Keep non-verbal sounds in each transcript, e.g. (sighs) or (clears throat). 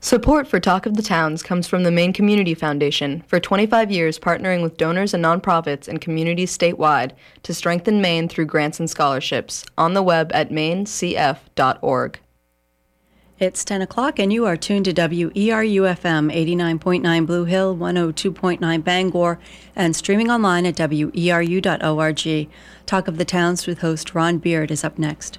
Support for Talk of the Towns comes from the Maine Community Foundation, for 25 years partnering with donors and nonprofits and communities statewide to strengthen Maine through grants and scholarships. On the web at mainecf.org. It's 10 o'clock, and you are tuned to WERU FM 89.9 Blue Hill, 102.9 Bangor, and streaming online at weru.org. Talk of the Towns with host Ron Beard is up next.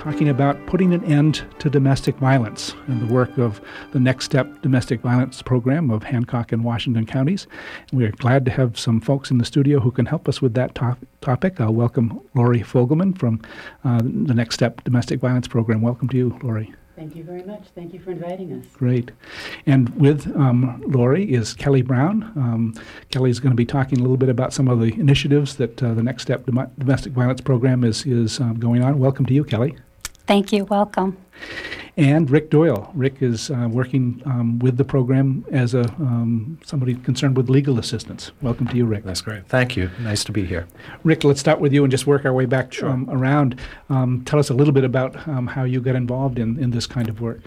talking about putting an end to domestic violence and the work of the Next Step Domestic Violence Program of Hancock and Washington counties. We're glad to have some folks in the studio who can help us with that to- topic. I'll welcome Lori Fogelman from uh, the Next Step Domestic Violence Program. Welcome to you, Lori. Thank you very much. Thank you for inviting us. Great. And with um, Lori is Kelly Brown. Um, Kelly is going to be talking a little bit about some of the initiatives that uh, the Next Step Dom- Domestic Violence Program is, is um, going on. Welcome to you, Kelly. Thank you. Welcome. And Rick Doyle. Rick is uh, working um, with the program as a um, somebody concerned with legal assistance. Welcome to you, Rick. That's great. Thank you. Nice to be here. Rick, let's start with you and just work our way back Sure. um, around. Um, tell us a little bit about um, how you got involved in, in this kind of work.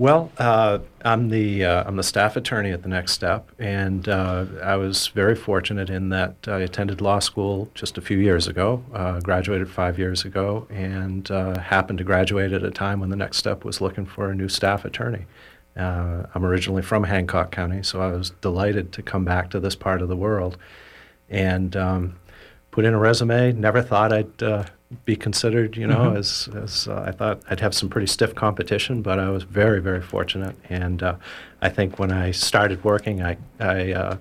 Well, uh, I'm the uh, I'm the staff attorney at the Next Step, and uh, I was very fortunate in that I attended law school just a few years ago. Uh, graduated five years ago, and uh, happened to graduate at a time when the Next Step was looking for a new staff attorney. Uh, I'm originally from Hancock County, so I was delighted to come back to this part of the world, and um, put in a resume. Never thought I'd be considered, you know, Mhm. as, as uh, I thought I'd have some pretty stiff competition, but I was very, very fortunate. And uh, I think when I started working, I, I uh,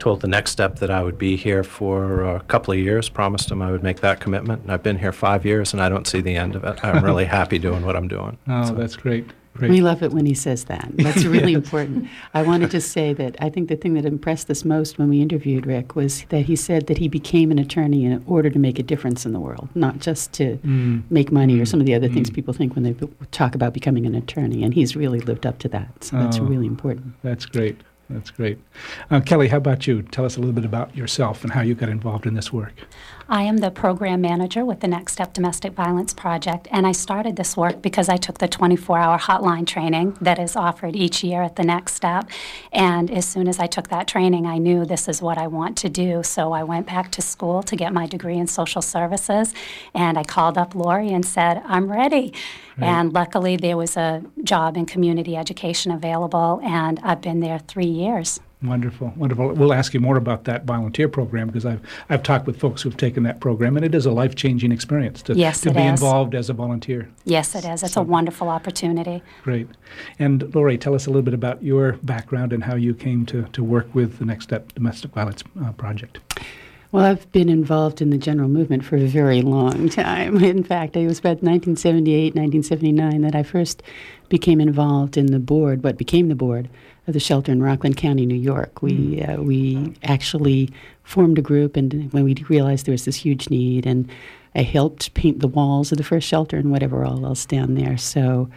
told the next step that I would be here for a couple of years, promised them I would make that commitment. And I've been here five years, and I don't see the end of it. I'm really (laughs) happy doing what I'm doing. Oh, So- that's great. Great. We love it when he says that. That's (laughs) really Yes. important. I want to just say that I think the thing that impressed us most when we interviewed Rick was that he said that he became an attorney in order to make a difference in the world, not just to Mm. make money or some of the other things Mm. people think when they talk about becoming an attorney. And he's really lived up to that. So that's Oh. really important. That's great. That's great. Uh, Kelly, how about you? Tell us a little bit about yourself and how you got involved in this work. I am the program manager with the Next Step Domestic Violence Project, and I started this work because I took the 24 hour hotline training that is offered each year at the Next Step. And as soon as I took that training, I knew this is what I want to do. So I went back to school to get my degree in social services, and I called up Lori and said, I'm ready. And luckily, there was a job in community education available, and I've been there three years. Wonderful, wonderful. We'll ask you more about that volunteer program because I've I've talked with folks who've taken that program, and it is a life changing experience to Yes, to be is. involved as a volunteer. Yes, it is. It's So- a wonderful opportunity. Great. And Lori, tell us a little bit about your background and how you came to, to work with the Next Step Domestic Violence uh, Project. Well, I've been involved in the general movement for a very long (laughs) time. In fact, it was about 1978, 1979 that I first became involved in the board, what became the board of the shelter in Rockland County, New York. We uh, we actually formed a group, and when we realized there was this huge need, and I helped paint the walls of the first shelter and whatever all else down there. So.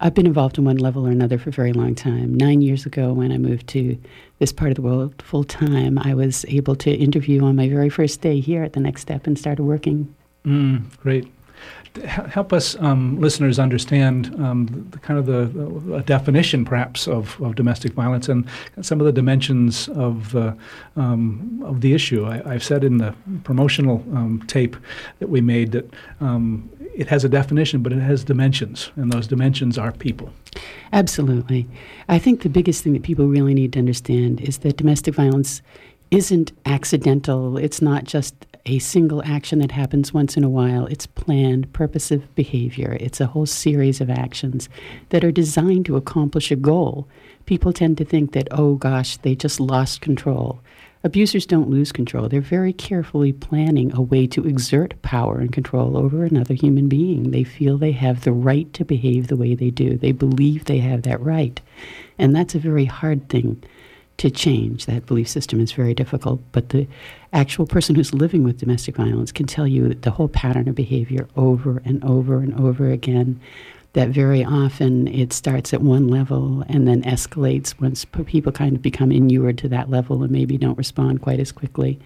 I've been involved in one level or another for a very long time. Nine years ago, when I moved to this part of the world full time, I was able to interview on my very first day here at the Next Step and started working. Mm, great. Help us um, listeners understand um, the, kind of the, the definition perhaps of, of, domestic violence and some of the dimensions of the um, of the issue. I, have said in the promotional um, tape that we made that um, it has a definition, but it has dimensions, and those dimensions are people. Absolutely, I think the biggest thing that people really need to understand is that domestic violence isn't accidental. It's not just a single action that happens once in a while. It's planned, purposive behavior. It's a whole series of actions that are designed to accomplish a goal. People tend to think that, oh gosh, they just lost control. Abusers don't lose control. They're very carefully planning a way to exert power and control over another human being. They feel they have the right to behave the way they do. They believe they have that right. And that's a very hard thing to change. That belief system is very difficult, but the actual person who's living with domestic violence can tell you the whole pattern of behavior over and over and over again. That very often it starts at one level and then escalates once people kind of become inured to that level and maybe don't respond quite as quickly.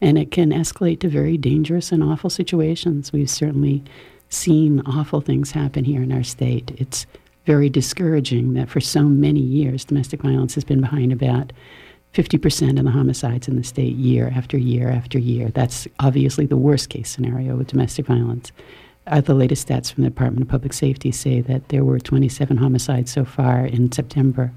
And it can escalate to very dangerous and awful situations. We've certainly seen awful things happen here in our state. It's very discouraging that for so many years domestic violence has been behind about 50% of the homicides in the state year after year after year. That's obviously the worst case scenario with domestic violence. Uh, the latest stats from the Department of Public Safety say that there were 27 homicides so far in September,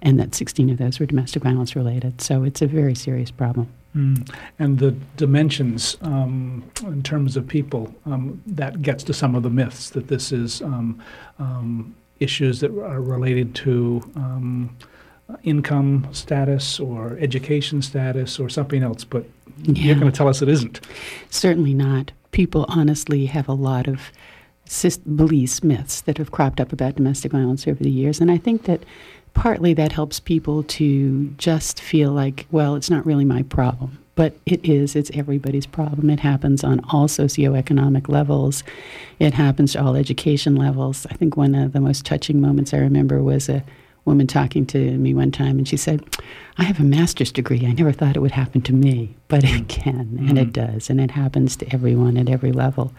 and that 16 of those were domestic violence related. So it's a very serious problem. Mm. And the dimensions um, in terms of people, um, that gets to some of the myths that this is um, um issues that are related to um, income status or education status or something else, but yeah. you're going to tell us it isn't. Certainly not. People honestly have a lot of beliefs, myths that have cropped up about domestic violence over the years, and I think that partly that helps people to just feel like, well, it's not really my problem but it is. It's everybody's problem. It happens on all socioeconomic levels. It happens to all education levels. I think one of the most touching moments I remember was a woman talking to me one time, and she said, I have a master's degree. I never thought it would happen to me, but it can, mm-hmm. and it mm-hmm. does, and it happens to everyone at every level.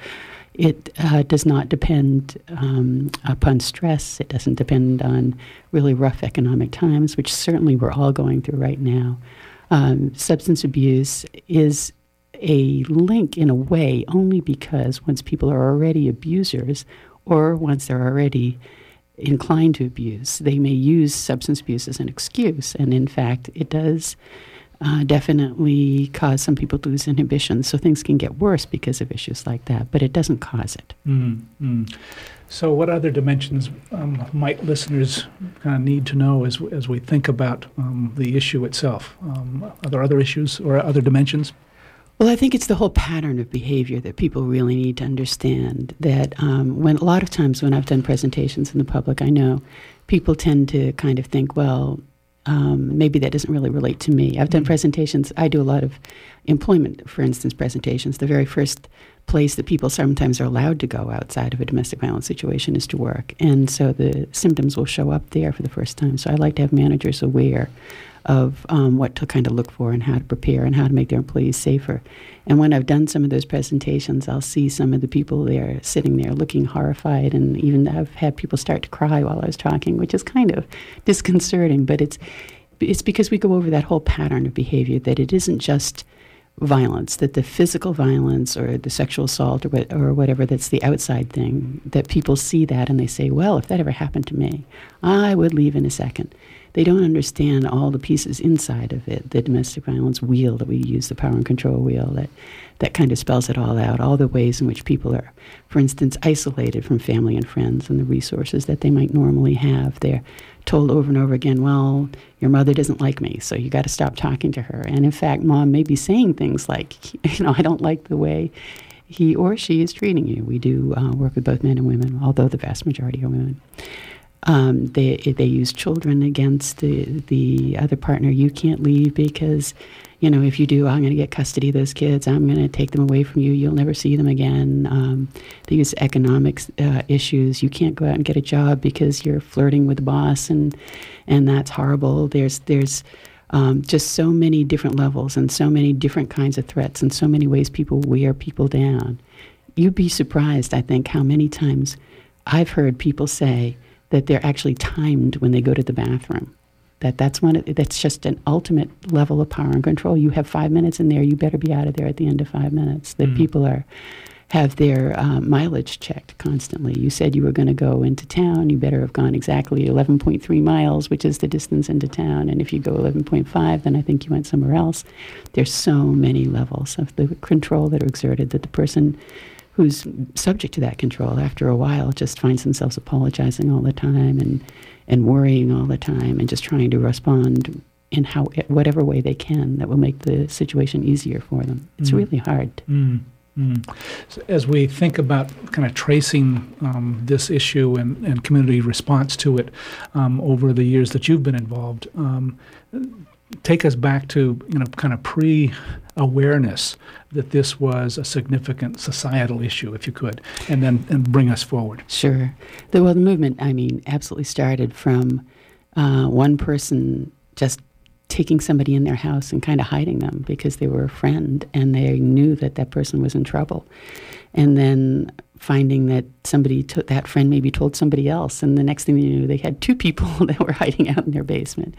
It uh, does not depend um, upon stress. It doesn't depend on really rough economic times, which certainly we're all going through right now um, substance abuse is a link in a way only because once people are already abusers or once they're already inclined to abuse, they may use substance abuse as an excuse. And in fact, it does uh, definitely cause some people to lose inhibition. So things can get worse because of issues like that, but it doesn't cause it. Mm-hmm. So, what other dimensions um, might listeners kind of need to know as, as we think about um, the issue itself? Um, are there other issues or other dimensions? Well, I think it's the whole pattern of behavior that people really need to understand. That um, when a lot of times when I've done presentations in the public, I know people tend to kind of think, well, um, maybe that doesn't really relate to me. I've done mm-hmm. presentations. I do a lot of employment, for instance, presentations. The very first place that people sometimes are allowed to go outside of a domestic violence situation is to work. And so the symptoms will show up there for the first time. So I like to have managers aware of um, what to kind of look for and how to prepare and how to make their employees safer. And when I've done some of those presentations, I'll see some of the people there sitting there looking horrified, and even I've had people start to cry while I was talking, which is kind of disconcerting. But it's it's because we go over that whole pattern of behavior that it isn't just violence, that the physical violence or the sexual assault or, what, or whatever that's the outside thing, that people see that and they say, well, if that ever happened to me, I would leave in a second. They don't understand all the pieces inside of it, the domestic violence wheel that we use, the power and control wheel, that, that kind of spells it all out, all the ways in which people are, for instance, isolated from family and friends and the resources that they might normally have. They're told over and over again, well, your mother doesn't like me, so you got to stop talking to her. And in fact, mom may be saying things like, (laughs) you know, I don't like the way he or she is treating you. We do uh, work with both men and women, although the vast majority are women. Um, they they use children against the the other partner. You can't leave because you know, if you do, I'm going to get custody of those kids. I'm going to take them away from you. You'll never see them again. Um, they use economic uh, issues. You can't go out and get a job because you're flirting with the boss, and and that's horrible. There's there's um, just so many different levels and so many different kinds of threats and so many ways people wear people down. you'd be surprised, I think, how many times I've heard people say that they're actually timed when they go to the bathroom. That that's one. Of, that's just an ultimate level of power and control. You have five minutes in there. You better be out of there at the end of five minutes. That mm. people are have their um, mileage checked constantly. You said you were going to go into town. You better have gone exactly 11.3 miles, which is the distance into town. And if you go 11.5, then I think you went somewhere else. There's so many levels of the control that are exerted that the person who's subject to that control after a while just finds themselves apologizing all the time and and worrying all the time and just trying to respond in how whatever way they can that will make the situation easier for them. It's mm. really hard. Mm. Mm. So as we think about kind of tracing um, this issue and, and community response to it um, over the years that you've been involved, um, take us back to you know kind of pre-awareness that this was a significant societal issue, if you could, and then and bring us forward. Sure. The, well, the movement, I mean, absolutely started from uh, one person just taking somebody in their house and kind of hiding them because they were a friend and they knew that that person was in trouble, and then finding that somebody that friend maybe told somebody else and the next thing you knew they had two people (laughs) that were hiding out in their basement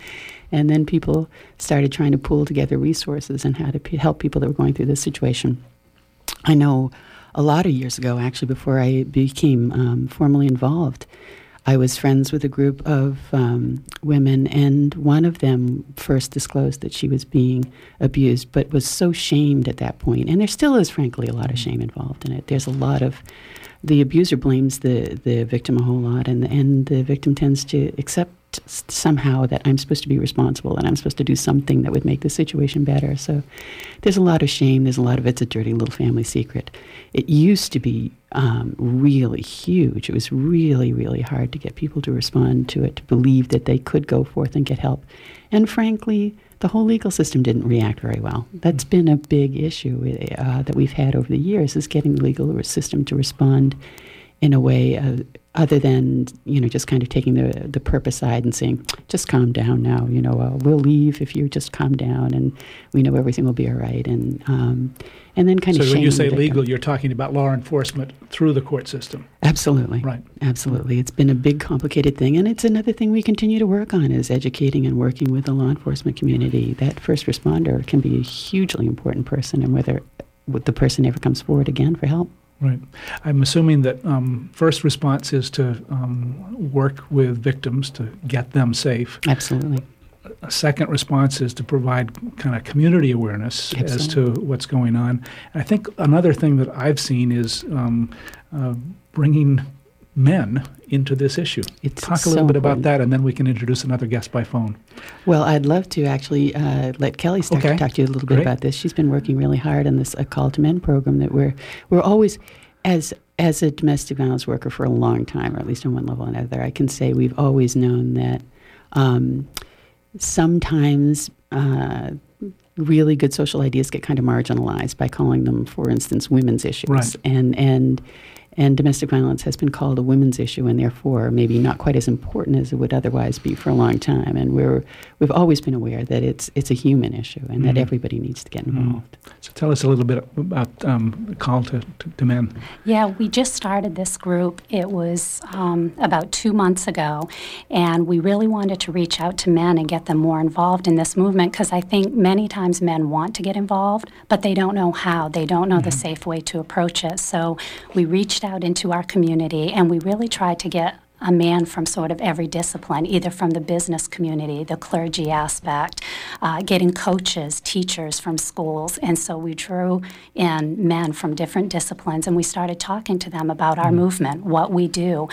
and then people started trying to pull together resources and how to p- help people that were going through this situation i know a lot of years ago actually before i became um, formally involved I was friends with a group of um, women, and one of them first disclosed that she was being abused, but was so shamed at that point. And there still is, frankly, a lot of shame involved in it. There's a lot of the abuser blames the, the victim a whole lot, and, and the victim tends to accept somehow that I'm supposed to be responsible and I'm supposed to do something that would make the situation better. So there's a lot of shame. There's a lot of it's a dirty little family secret. It used to be um, really huge. It was really, really hard to get people to respond to it, to believe that they could go forth and get help. And frankly, the whole legal system didn't react very well. That's been a big issue uh, that we've had over the years is getting the legal system to respond in a way uh, other than you know just kind of taking the the perp aside and saying just calm down now you know uh, we'll leave if you just calm down and we know everything will be all right. And um, and then kind so of so when you say legal you're talking about law enforcement through the court system. Absolutely. Right. Absolutely. It's been a big complicated thing and it's another thing we continue to work on is educating and working with the law enforcement community. That first responder can be a hugely important person and whether the person ever comes forward again for help Right. I'm assuming that um, first response is to um, work with victims to get them safe. Absolutely. A second response is to provide kind of community awareness Absolutely. as to what's going on. And I think another thing that I've seen is um, uh, bringing men into this issue. It's Talk so a little bit important. about that, and then we can introduce another guest by phone. Well, I'd love to actually uh, let Kelly start okay. to talk to you a little bit Great. about this. She's been working really hard on this a Call to Men program that we're we're always as as a domestic violence worker for a long time, or at least on one level or another, I can say we've always known that um, sometimes. Uh, really good social ideas get kind of marginalized by calling them, for instance, women's issues. Right. And and and domestic violence has been called a women's issue and therefore maybe not quite as important as it would otherwise be for a long time. And we're we've always been aware that it's it's a human issue and Mhm. that everybody needs to get involved. So tell us a little bit about um, Call to, to, to Men. Yeah, we just started this group. It was um, about two months ago, and we really wanted to reach out to men and get them more involved in this movement because I think many times men want to get involved, but they don't know how. They don't know the safe way to approach it. So we reached out into our community, and we really tried to get a man from sort of every discipline, either from the business community, the clergy aspect, uh, getting coaches, teachers from schools. And so we drew in men from different disciplines and we started talking to them about our movement, what we do.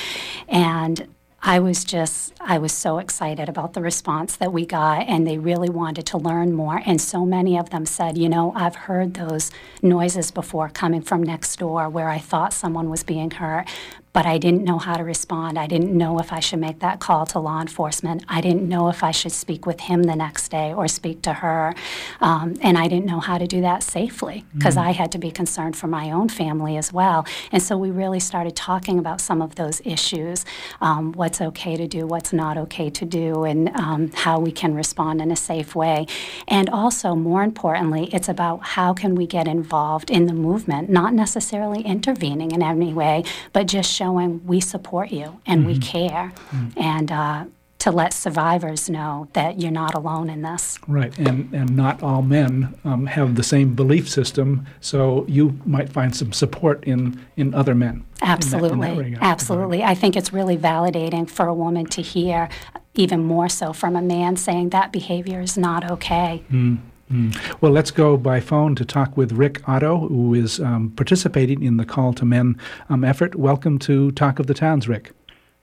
And I was just, I was so excited about the response that we got, and they really wanted to learn more. And so many of them said, You know, I've heard those noises before coming from next door where I thought someone was being hurt, but I didn't know how to respond. I didn't know if I should make that call to law enforcement. I didn't know if I should speak with him the next day or speak to her. Um, and I didn't know how to do that safely because mm. I had to be concerned for my own family as well. And so we really started talking about some of those issues um, what's okay to do, what's not okay to do, and um, how we can respond in a safe way. And also, more importantly, it's about how can we get involved in the movement, not necessarily intervening in any way, but just showing we support you and mm-hmm. we care. Mm-hmm. And uh, to let survivors know that you're not alone in this. Right, and, and not all men um, have the same belief system, so you might find some support in, in other men. Absolutely, in that, in that absolutely. I think it's really validating for a woman to hear, even more so from a man, saying that behavior is not okay. Mm. Mm. Well, let's go by phone to talk with Rick Otto, who is um, participating in the Call to Men um, effort. Welcome to Talk of the Towns, Rick.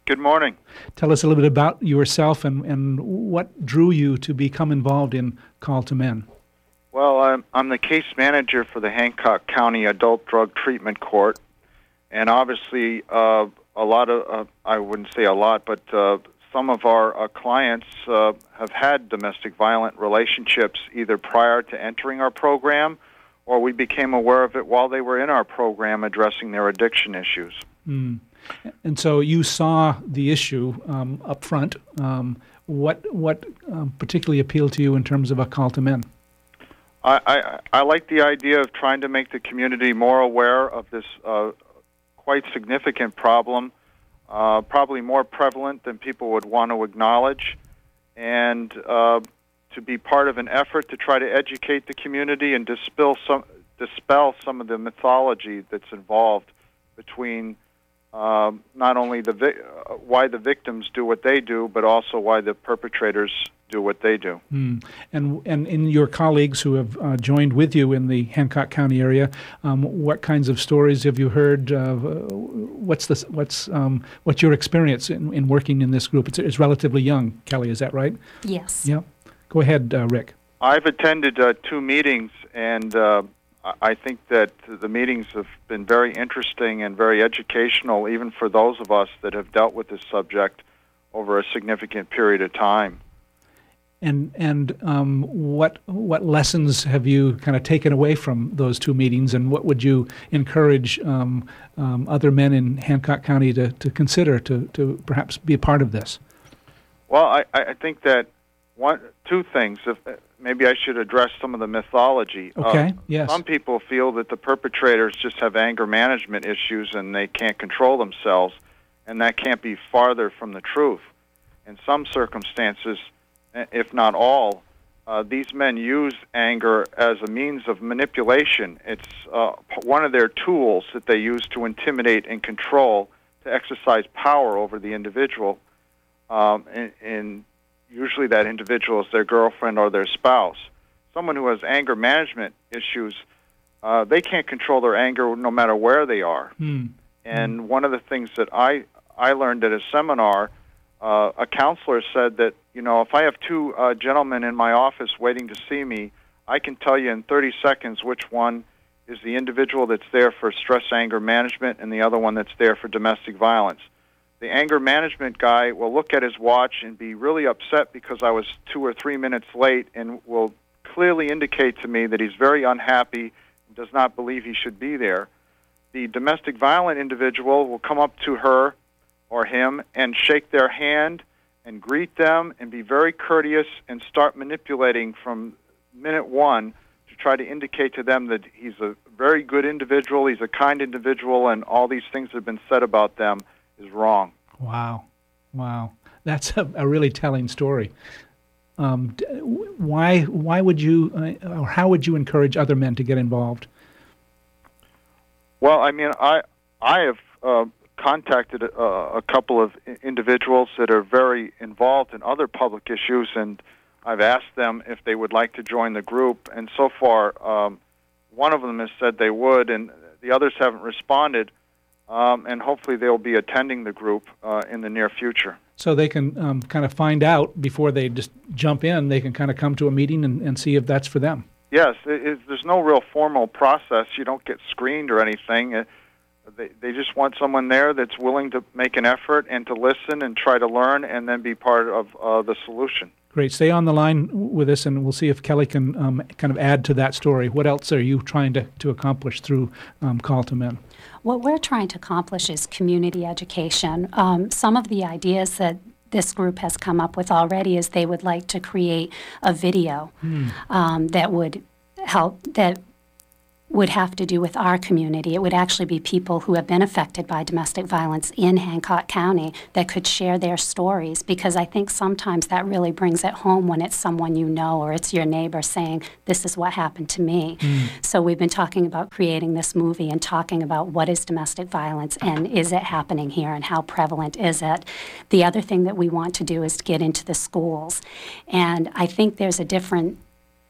Good morning. Tell us a little bit about yourself and, and what drew you to become involved in Call to Men. Well, I'm, I'm the case manager for the Hancock County Adult Drug Treatment Court, and obviously, uh, a lot of, uh, I wouldn't say a lot, but uh, some of our uh, clients uh, have had domestic violent relationships either prior to entering our program or we became aware of it while they were in our program addressing their addiction issues. Mm. And so you saw the issue um, up front. Um, what what um, particularly appealed to you in terms of a call to men? I, I, I like the idea of trying to make the community more aware of this uh, quite significant problem uh, probably more prevalent than people would want to acknowledge, and uh, to be part of an effort to try to educate the community and dispel some dispel some of the mythology that's involved between um, not only the vi- uh, why the victims do what they do, but also why the perpetrators do what they do. Mm. And and in your colleagues who have uh, joined with you in the Hancock County area, um, what kinds of stories have you heard? Uh, what's the what's um, what's your experience in, in working in this group? It's, it's relatively young, Kelly. Is that right? Yes. Yeah. Go ahead, uh, Rick. I've attended uh, two meetings, and uh, I think that the meetings have been very interesting and very educational, even for those of us that have dealt with this subject over a significant period of time. And and um, what what lessons have you kind of taken away from those two meetings, and what would you encourage um, um, other men in Hancock County to, to consider to, to perhaps be a part of this? Well, I, I think that one two things. If, maybe I should address some of the mythology. Okay. Uh, yes. Some people feel that the perpetrators just have anger management issues and they can't control themselves, and that can't be farther from the truth. In some circumstances if not all, uh, these men use anger as a means of manipulation. It's uh, one of their tools that they use to intimidate and control, to exercise power over the individual. Um, usually that individual is their girlfriend or their spouse. Someone who has anger management issues, uh, they can't control their anger no matter where they are. Hmm. And hmm. one of the things that I, I learned at a seminar uh, a counselor said that you know if I have two uh, gentlemen in my office waiting to see me, I can tell you in 30 seconds which one is the individual that's there for stress anger management and the other one that's there for domestic violence. The anger management guy will look at his watch and be really upset because I was two or three minutes late and will clearly indicate to me that he's very unhappy and does not believe he should be there. The domestic violent individual will come up to her or him and shake their hand and greet them and be very courteous and start manipulating from minute one to try to indicate to them that he's a very good individual, he's a kind individual, and all these things have been said about them is wrong. Wow. Wow. That's a, a really telling story. Um, why, why would you, uh, or how would you encourage other men to get involved? Well, I mean, I, I have uh, contacted a, a couple of individuals that are very involved in other public issues, and I've asked them if they would like to join the group. And so far, um, one of them has said they would, and the others haven't responded. Um, and hopefully, they'll be attending the group uh, in the near future. So they can um, kind of find out before they just jump in. They can kind of come to a meeting and, and see if that's for them. Yes, it, it, there's no real formal process. You don't get screened or anything. It, they, they just want someone there that's willing to make an effort and to listen and try to learn and then be part of uh, the solution. Great. Stay on the line with us, and we'll see if Kelly can um, kind of add to that story. What else are you trying to, to accomplish through um, Call to Men? What we're trying to accomplish is community education. Um, some of the ideas that this group has come up with already is they would like to create a video mm. um, that would help that would have to do with our community. It would actually be people who have been affected by domestic violence in Hancock County that could share their stories because I think sometimes that really brings it home when it's someone you know or it's your neighbor saying, This is what happened to me. Mm. So we've been talking about creating this movie and talking about what is domestic violence and is it happening here and how prevalent is it. The other thing that we want to do is to get into the schools. And I think there's a different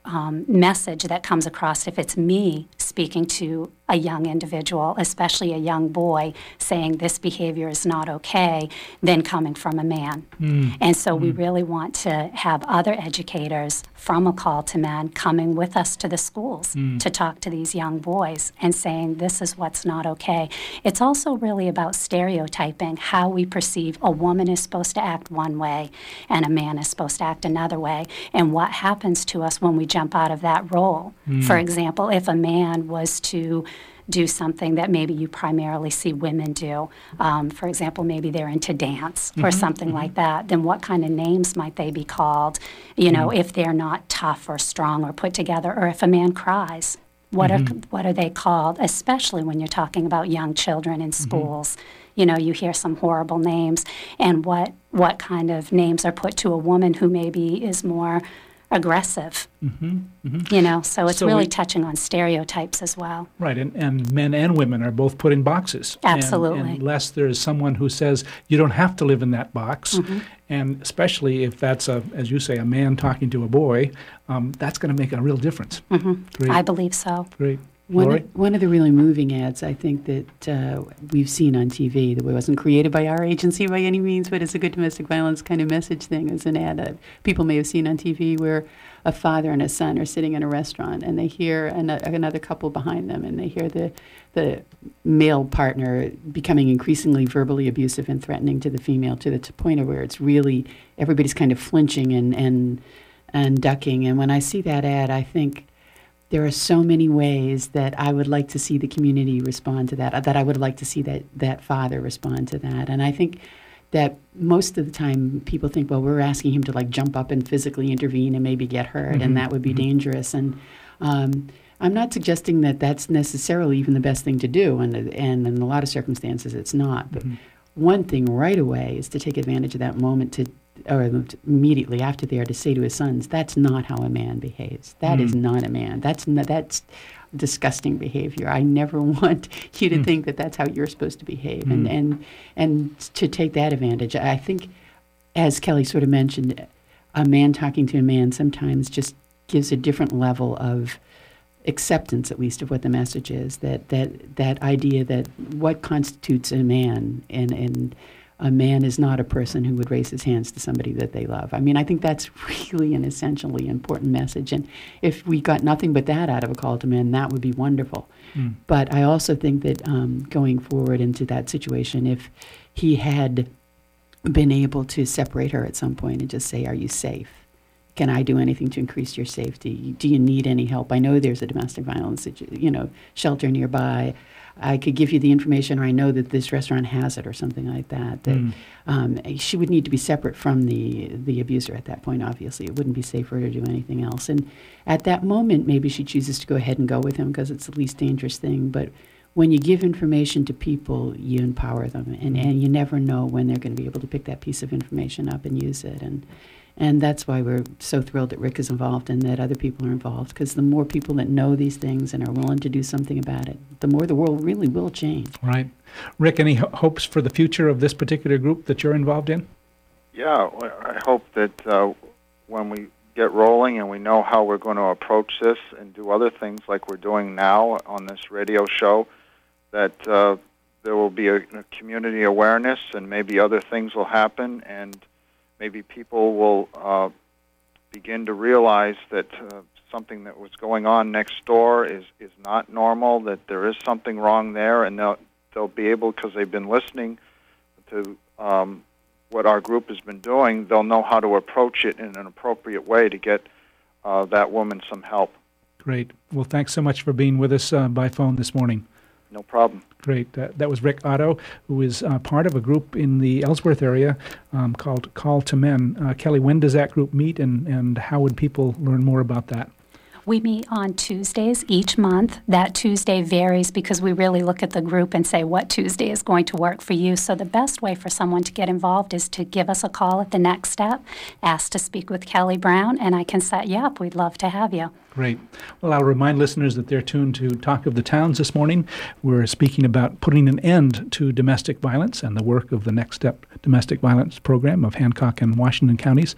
um, message that comes across if it's me speaking to a young individual, especially a young boy, saying this behavior is not okay, than coming from a man. Mm. And so mm. we really want to have other educators from a call to men coming with us to the schools mm. to talk to these young boys and saying this is what's not okay. It's also really about stereotyping how we perceive a woman is supposed to act one way and a man is supposed to act another way, and what happens to us when we jump out of that role. Mm. For example, if a man was to do something that maybe you primarily see women do. Um, for example, maybe they're into dance or mm-hmm, something mm-hmm. like that. Then what kind of names might they be called? You know, mm-hmm. if they're not tough or strong or put together, or if a man cries. What are mm-hmm. what are they called? Especially when you're talking about young children in mm-hmm. schools you know you hear some horrible names and what what kind of names are put to a woman who maybe is more aggressive. Mm-hmm, mm-hmm. You know, so it's so really we, touching on stereotypes as well. Right, and, and men and women are both put in boxes. Absolutely. And, unless there is someone who says you don't have to live in that box, mm-hmm. and especially if that's a, as you say, a man talking to a boy, um, that's going to make a real difference. Mm-hmm. I believe so. Great. One of, one of the really moving ads I think that uh, we've seen on TV that wasn't created by our agency by any means, but it's a good domestic violence kind of message thing. Is an ad that people may have seen on TV where a father and a son are sitting in a restaurant and they hear an, another couple behind them and they hear the the male partner becoming increasingly verbally abusive and threatening to the female to the to point of where it's really everybody's kind of flinching and and and ducking. And when I see that ad, I think there are so many ways that I would like to see the community respond to that, that I would like to see that, that father respond to that. And I think that most of the time people think, well, we're asking him to like jump up and physically intervene and maybe get hurt, mm-hmm. and that would be mm-hmm. dangerous. And um, I'm not suggesting that that's necessarily even the best thing to do, and, and in a lot of circumstances it's not. But mm-hmm. one thing right away is to take advantage of that moment to or immediately after there to say to his sons, "That's not how a man behaves. That mm. is not a man. That's not, that's disgusting behavior. I never (laughs) want you to mm. think that that's how you're supposed to behave." Mm. And and and to take that advantage, I think, as Kelly sort of mentioned, a man talking to a man sometimes just gives a different level of acceptance at least of what the message is that that that idea that what constitutes a man and and a man is not a person who would raise his hands to somebody that they love. I mean, I think that's (laughs) really an essentially important message. And if we got nothing but that out of a call to men, that would be wonderful. Mm. But I also think that um, going forward into that situation, if he had been able to separate her at some point and just say, Are you safe? Can I do anything to increase your safety? Do you need any help? I know there's a domestic violence, you know, shelter nearby. I could give you the information, or I know that this restaurant has it, or something like that. That mm. um, she would need to be separate from the the abuser at that point. Obviously, it wouldn't be safe for her to do anything else. And at that moment, maybe she chooses to go ahead and go with him because it's the least dangerous thing. But when you give information to people, you empower them, and, mm. and you never know when they're going to be able to pick that piece of information up and use it. And and that's why we're so thrilled that Rick is involved and that other people are involved, because the more people that know these things and are willing to do something about it, the more the world really will change. Right. Rick, any ho- hopes for the future of this particular group that you're involved in? Yeah, I hope that uh, when we get rolling and we know how we're going to approach this and do other things like we're doing now on this radio show, that uh, there will be a, a community awareness and maybe other things will happen and maybe people will uh, begin to realize that uh, something that was going on next door is, is not normal, that there is something wrong there, and to they'll be able because they've been listening to um, what our group has been doing. They'll know how to approach it in an appropriate way to get uh, that woman some help. Great. Well, thanks so much for being with us uh, by phone this morning. No problem. Great. Uh, that was Rick Otto, who is uh, part of a group in the Ellsworth area um, called Call to Men. Uh, Kelly, when does that group meet, and, and how would people learn more about that? We meet on Tuesdays each month. That Tuesday varies because we really look at the group and say what Tuesday is going to work for you. So the best way for someone to get involved is to give us a call at the next step, ask to speak with Kelly Brown, and I can set you up. We'd love to have you. Great. Well, I'll remind listeners that they're tuned to Talk of the Towns this morning. We're speaking about putting an end to domestic violence and the work of the Next Step Domestic Violence Program of Hancock and Washington counties.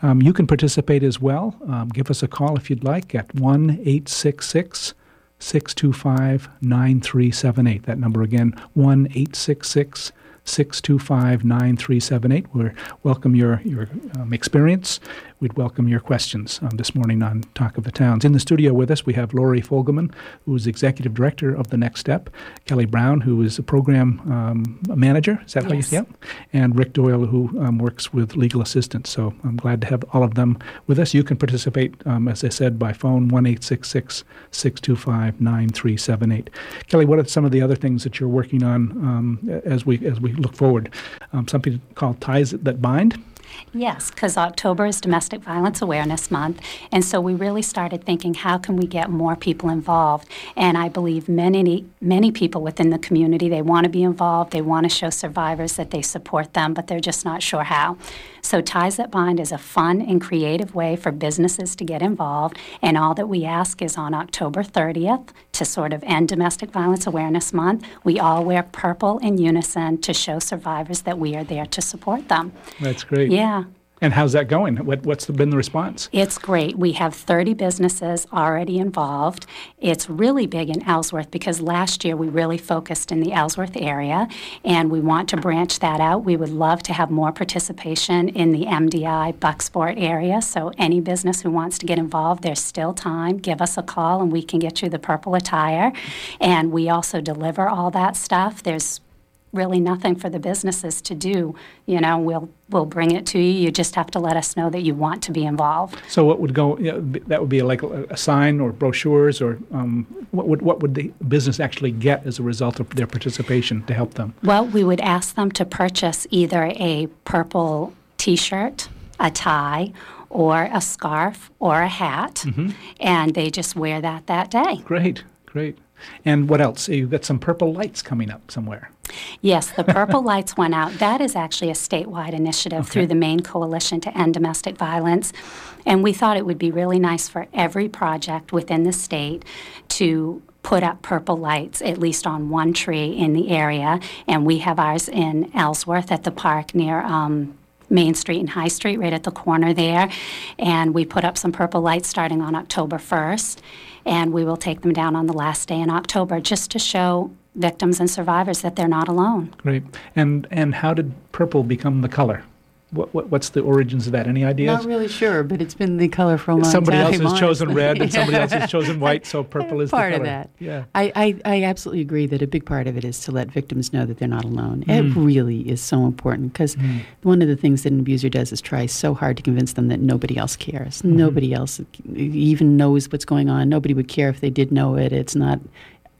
Um, you can participate as well. Um, give us a call if you'd like at 1 866 625 9378. That number again, 1 866 625 9378. We welcome your, your um, experience. We'd welcome your questions um, this morning on Talk of the Towns. In the studio with us, we have Lori Fogelman, who is Executive Director of The Next Step, Kelly Brown, who is a Program um, Manager. Is that how you say it? And Rick Doyle, who um, works with Legal Assistance. So I'm glad to have all of them with us. You can participate, um, as I said, by phone, 1 625 9378. Kelly, what are some of the other things that you're working on um, as, we, as we look forward? Um, something called Ties That Bind? Yes, because October is Domestic Violence Awareness Month, and so we really started thinking, how can we get more people involved? And I believe many, many people within the community they want to be involved, they want to show survivors that they support them, but they're just not sure how. So Ties That Bind is a fun and creative way for businesses to get involved, and all that we ask is on October 30th to sort of end Domestic Violence Awareness Month, we all wear purple in unison to show survivors that we are there to support them. That's great. Yeah. And how's that going? What, what's been the response? It's great. We have 30 businesses already involved. It's really big in Ellsworth because last year we really focused in the Ellsworth area and we want to branch that out. We would love to have more participation in the MDI Bucksport area. So, any business who wants to get involved, there's still time. Give us a call and we can get you the purple attire. And we also deliver all that stuff. There's really nothing for the businesses to do. You know, we'll we'll bring it to you. You just have to let us know that you want to be involved. So what would go? You know, that would be like a, sign or brochures, or um, what would what would the business actually get as a result of their participation to help them? Well, we would ask them to purchase either a purple T-shirt, a tie, or a scarf or a hat, and they just wear that that day. Great, great. And what else? You've got some purple lights coming up somewhere. Yes, the (laughs) purple lights went out. That is actually a statewide initiative through the Maine Coalition to End Domestic Violence. And we thought it would be really nice for every project within the state to put up purple lights, at least on one tree in the area. And we have ours in Ellsworth at the park near um, Main Street and High Street, right at the corner there. And we put up some purple lights starting on October 1st. And we will take them down on the last day in October just to show victims and survivors that they're not alone. Great. And and how did purple become the color? What, what what's the origins of that? Any ideas? Not really sure, but it's been the color for a long somebody time. else has chosen honestly. (laughs) red, and somebody else has chosen white. So purple is part the of color. that. Yeah. I, I, I absolutely agree that a big part of it is to let victims know that they're not alone. Mm. It really is so important because one of the things that an abuser does is try so hard to convince them that nobody else cares. Mm-hmm. Nobody else even knows what's going on. Nobody would care if they did know it. It's not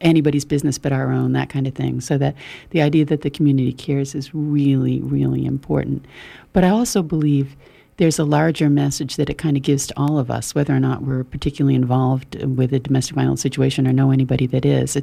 anybody's business but our own, that kind of thing. So that the idea that the community cares is really, really important. But I also believe there's a larger message that it kind of gives to all of us, whether or not we're particularly involved with a domestic violence situation or know anybody that is.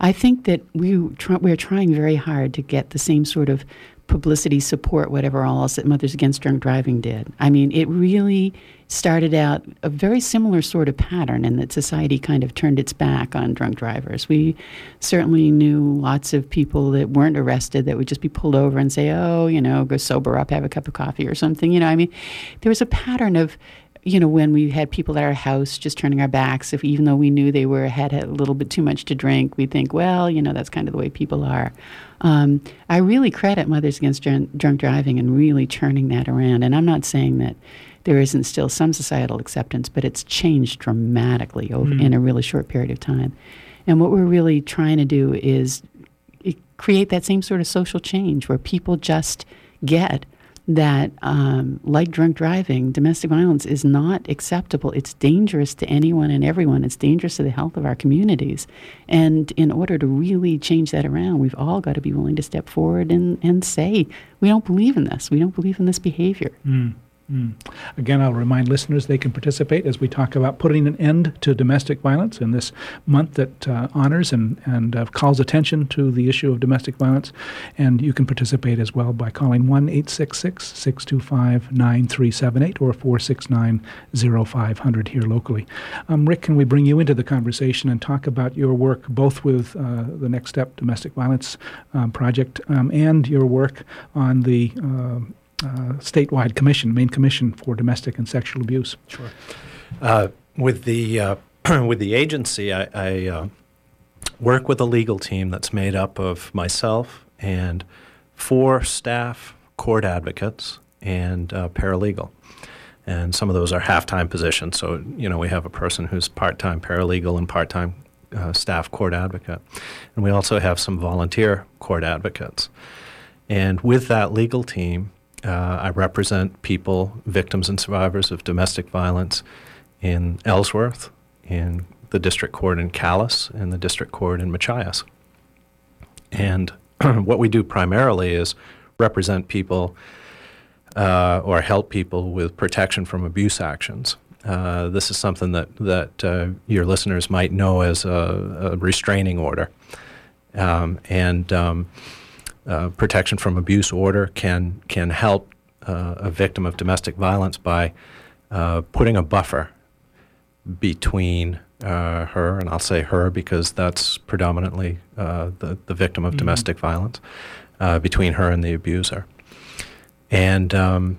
I think that we we're trying very hard to get the same sort of publicity, support, whatever all else that Mothers Against Drunk Driving did. I mean, it really started out a very similar sort of pattern in that society kind of turned its back on drunk drivers. We certainly knew lots of people that weren't arrested that would just be pulled over and say, oh, you know, go sober up, have a cup of coffee or something. You know, I mean, there was a pattern of you know, when we had people at our house just turning our backs, if even though we knew they were had had a little bit too much to drink, we think, well, you know, that's kind of the way people are. Um, I really credit Mothers Against Drunk, Drunk Driving and really turning that around. And I'm not saying that there isn't still some societal acceptance, but it's changed dramatically over, in a really short period of time. And what we're really trying to do is e- create that same sort of social change where people just get that, um, like drunk driving, domestic violence is not acceptable. It's dangerous to anyone and everyone. It's dangerous to the health of our communities. And in order to really change that around, we've all got to be willing to step forward and, and say, we don't believe in this. We don't believe in this behavior. Mm. Mm. Again, I'll remind listeners they can participate as we talk about putting an end to domestic violence in this month that uh, honors and, and uh, calls attention to the issue of domestic violence. And you can participate as well by calling 1 866 625 9378 or 469 0500 here locally. Um, Rick, can we bring you into the conversation and talk about your work both with uh, the Next Step Domestic Violence um, Project um, and your work on the uh, statewide commission, Maine Commission for Domestic and Sexual Abuse. Sure. Uh, with the uh, (clears throat) with the agency, I, I uh, work with a legal team that's made up of myself and four staff court advocates and paralegal. And some of those are half-time positions. So you know we have a person who's part-time paralegal and part-time uh, staff court advocate, and we also have some volunteer court advocates. And with that legal team, uh, I represent people, victims and survivors of domestic violence in Ellsworth, in the district court in Calais, and the district court in Machias. And (clears throat) what we do primarily is represent people uh, or help people with protection from abuse actions. Uh, this is something that that uh, your listeners might know as a, a restraining order, um, and um, uh, protection from abuse order can can help uh, a victim of domestic violence by uh, putting a buffer between uh, her, and I'll say her because that's predominantly uh, the the victim of mm-hmm. domestic violence, between her and the abuser, and um,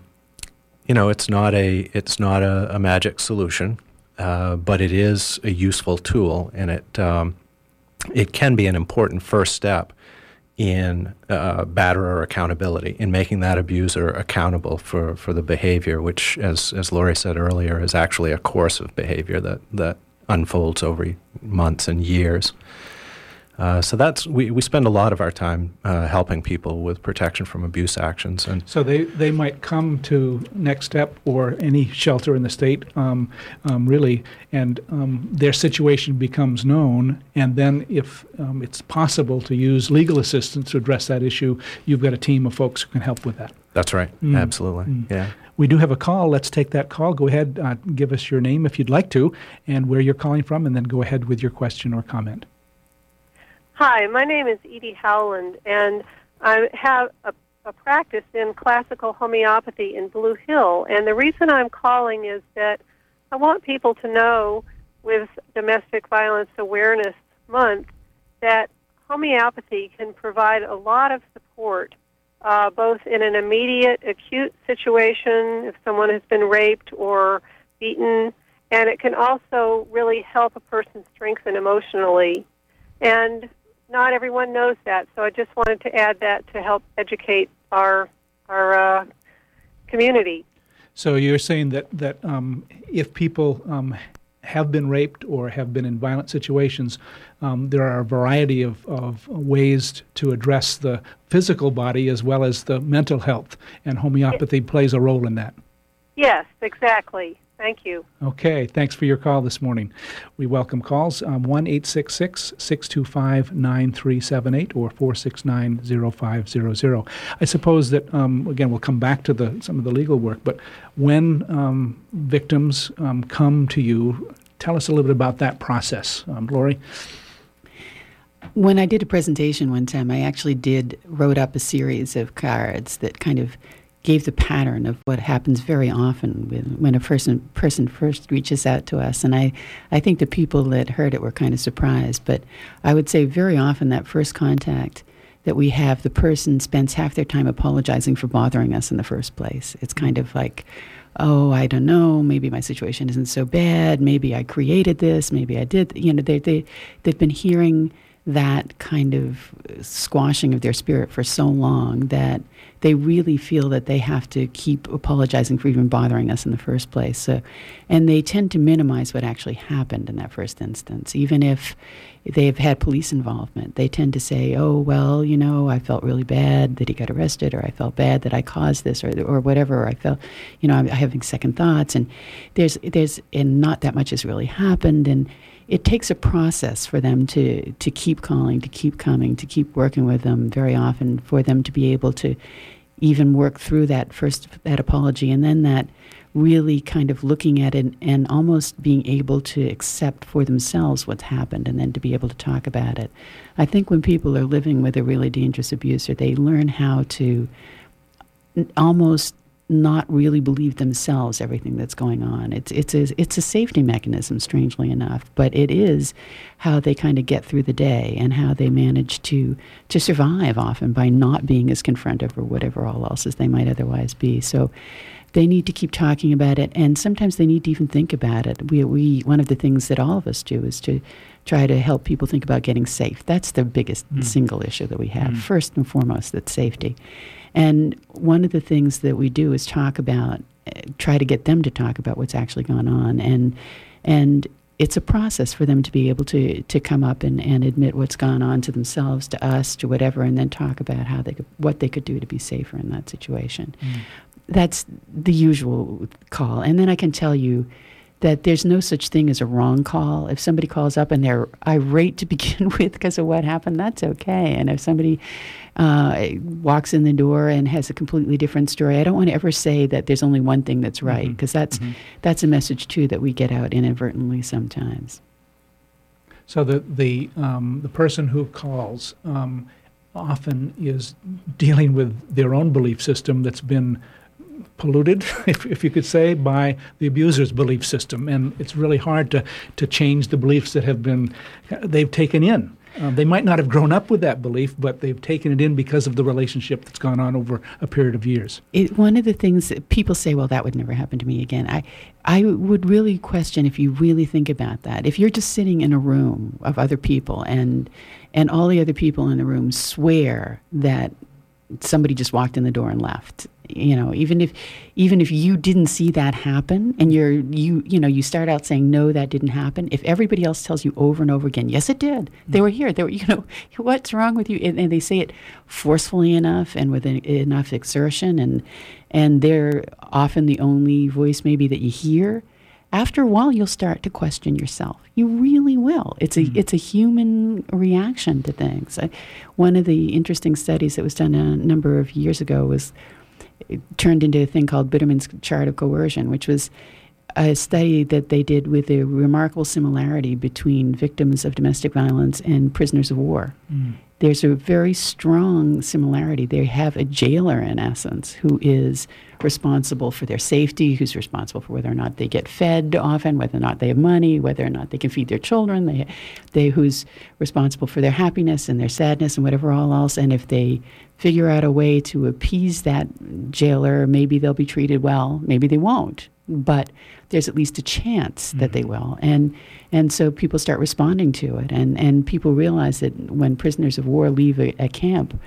you know it's not a it's not a, a magic solution, but it is a useful tool, and it um, it can be an important first step in uh, batterer accountability, in making that abuser accountable for, for the behavior, which, as, as Lori said earlier, is actually a course of behavior that, that unfolds over months and years. Uh, so that's we, we spend a lot of our time uh, helping people with protection from abuse actions, and so they, they might come to Next Step or any shelter in the state, um, um, really, and um, their situation becomes known, and then if um, it's possible to use legal assistance to address that issue, you've got a team of folks who can help with that. That's right, mm. absolutely, mm. yeah. We do have a call. Let's take that call. Go ahead, uh, give us your name if you'd like to, and where you're calling from, and then go ahead with your question or comment. Hi, my name is Edie Howland, and I have a, a, practice in classical homeopathy in Blue Hill. And the reason I'm calling is that I want people to know, with Domestic Violence Awareness Month, that homeopathy can provide a lot of support, uh, both in an immediate, acute situation, if someone has been raped or beaten, and it can also really help a person strengthen emotionally. And not everyone knows that, so I just wanted to add that to help educate our our uh, community. So you're saying that that um, if people um, have been raped or have been in violent situations, um, there are a variety of, of ways to address the physical body as well as the mental health, and homeopathy plays a role in that. Yes, exactly. Thank you. Okay, thanks for your call this morning. We welcome calls um, 1 866 625 9378 or 469 0500. I suppose that, um, again, we'll come back to the, some of the legal work, but when um, victims um, come to you, tell us a little bit about that process. Um, Lori? When I did a presentation one time, I actually did wrote up a series of cards that kind of gave the pattern of what happens very often when, when a person person first reaches out to us. And I, I think the people that heard it were kind of surprised. But I would say very often that first contact that we have, the person spends half their time apologizing for bothering us in the first place. It's kind of like, oh, I don't know, maybe my situation isn't so bad, maybe I created this, maybe I did. You know, they, they, they've been hearing that kind of squashing of their spirit for so long that they really feel that they have to keep apologizing for even bothering us in the first place. So, and they tend to minimize what actually happened in that first instance, even if they've had police involvement. They tend to say, "Oh, well, you know, I felt really bad that he got arrested, or I felt bad that I caused this, or or whatever. Or I felt, you know, I'm having second thoughts." And there's there's and not that much has really happened, and it takes a process for them to to keep calling, to keep coming, to keep working with them. Very often, for them to be able to even work through that first that apology, and then that really kind of looking at it and almost being able to accept for themselves what's happened and then to be able to talk about it. I think when people are living with a really dangerous abuser, they learn how to almost not really believe themselves everything that's going on. It's it's a it's a safety mechanism, strangely enough, but it is how they kind of get through the day and how they manage to to survive often by not being as confrontive or whatever all else as they might otherwise be. So they need to keep talking about it, and sometimes they need to even think about it. We, we one of the things that all of us do is to try to help people think about getting safe. That's the biggest mm. single issue that we have. Mm. First and foremost, that's safety. And one of the things that we do is talk about, uh, try to get them to talk about what's actually gone on, and and it's a process for them to be able to to come up and, and admit what's gone on to themselves, to us, to whatever, and then talk about how they could, what they could do to be safer in that situation. Mm. That's the usual call, and then I can tell you that there's no such thing as a wrong call. If somebody calls up and they're irate to (laughs) begin with because of what happened, that's okay. And if somebody uh, walks in the door and has a completely different story, I don't want to ever say that there's only one thing that's right because mm-hmm. that's mm-hmm. that's a message too that we get out inadvertently sometimes. So the the um, the person who calls um, often is dealing with their own belief system that's been polluted, (laughs) if, if you could say, by the abuser's belief system. And it's really hard to, to change the beliefs that have been, they've taken in. Um, they might not have grown up with that belief, but they've taken it in because of the relationship that's gone on over a period of years. It, one of the things that people say, well, that would never happen to me again. I, I would really question if you really think about that. If you're just sitting in a room of other people and, and all the other people in the room swear that somebody just walked in the door and left you know even if even if you didn't see that happen and you're you you know you start out saying no that didn't happen. If everybody else tells you over and over again yes it did. They were here. They were (laughs) you know what's wrong with you? And, and they say it forcefully enough and with enough exertion and and they're often the only voice maybe that you hear after a while you'll start to question yourself. You really will. It's a mm it's a human reaction to things. I, one of the interesting studies that was done a number of years ago was turned into a thing called Biderman's chart of coercion which was a study that they did with a remarkable similarity between victims of domestic violence and prisoners of war mm there's a very strong similarity. They have a jailer, in essence, who is responsible for their safety, who's responsible for whether or not they get fed often, whether or not they have money, whether or not they can feed their children, they, they who's responsible for their happiness and their sadness and whatever all else. And if they figure out a way to appease that jailer, maybe they'll be treated well, maybe they won't. But there's at least a chance mm-hmm. that they mm-hmm. will. And and so people start responding to it, and and people realize that when prisoners of war leave a, a camp,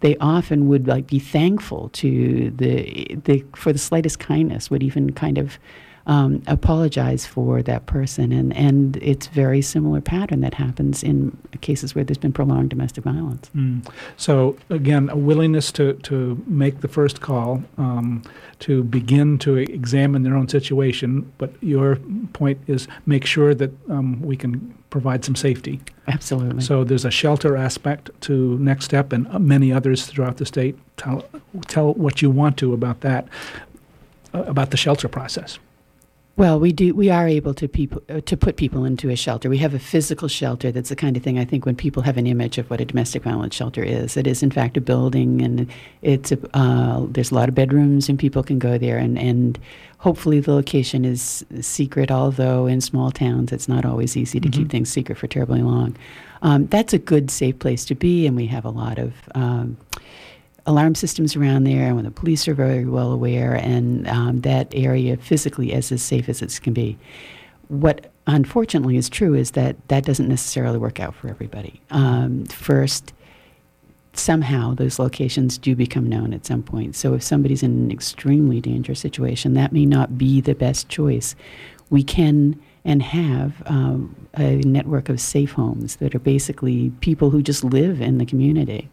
they often would like be thankful to the the for the slightest kindness, would even kind of um, apologize for that person. And, and it's very similar pattern that happens in cases where there's been prolonged domestic violence. Mm. So again, a willingness to, to make the first call, um, to begin to examine their own situation. But your point is make sure that um, we can provide some safety. Absolutely. So there's a shelter aspect to Next Step and many others throughout the state. Tell, tell what you want to about that, uh, about the shelter process. Well, we do. We are able to people uh, to put people into a shelter. We have a physical shelter. That's the kind of thing I think when people have an image of what a domestic violence shelter is, it is in fact a building, and it's a, uh, there's a lot of bedrooms, and people can go there, and and hopefully the location is secret. Although in small towns, it's not always easy to mm-hmm. keep things secret for terribly long. Um, that's a good, safe place to be, and we have a lot of. Um, alarm systems around there, and the police are very well aware, and um, that area physically is as safe as it can be. What unfortunately is true is that that doesn't necessarily work out for everybody. Um, first, somehow those locations do become known at some point. So if somebody's in an extremely dangerous situation, that may not be the best choice. We can and have um, a network of safe homes that are basically people who just live in the community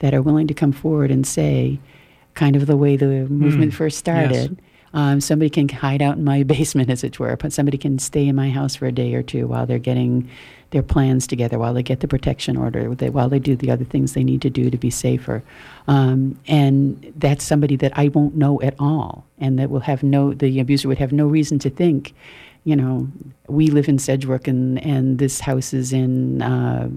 that are willing to come forward and say, kind of the way the movement mm, first started. Yes. Um, somebody can hide out in my (laughs) basement, as it were, but somebody can stay in my house for a day or two while they're getting their plans together, while they get the protection order, while they do the other things they need to do to be safer. Um, and that's somebody that I won't know at all, and that will have no, the abuser would have no reason to think, you know, we live in Sedgwick and, and this house is in. Uh,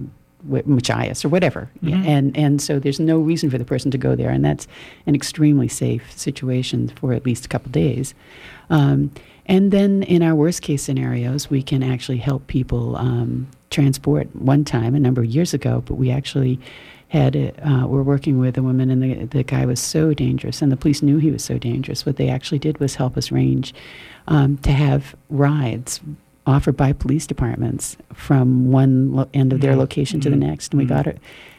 Machias or whatever. Mm-hmm. And, and so there's no reason for the person to go there. And that's an extremely safe situation for at least a couple days. Um, and then in our worst case scenarios, we can actually help people um, transport. One time, a number of years ago, but we actually had uh, we're working with a woman, and the the guy was so dangerous, and the police knew he was so dangerous. What they actually did was help us range um, to have rides offered by police departments from one lo- end of their mm-hmm. location to the mm-hmm. next. And we mm-hmm. got her,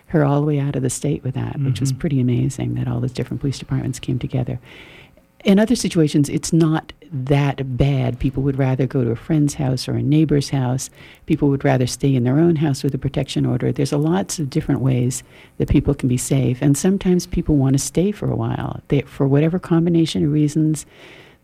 her all the way out of the state with that, which was mm-hmm. pretty amazing that all those different police departments came together. In other situations, it's not that bad. People would rather go to a friend's house or a neighbor's house. People would rather stay in their own house with a protection order. There's a lots of different ways that people can be safe. And sometimes people want to stay for a while. They, for whatever combination of reasons,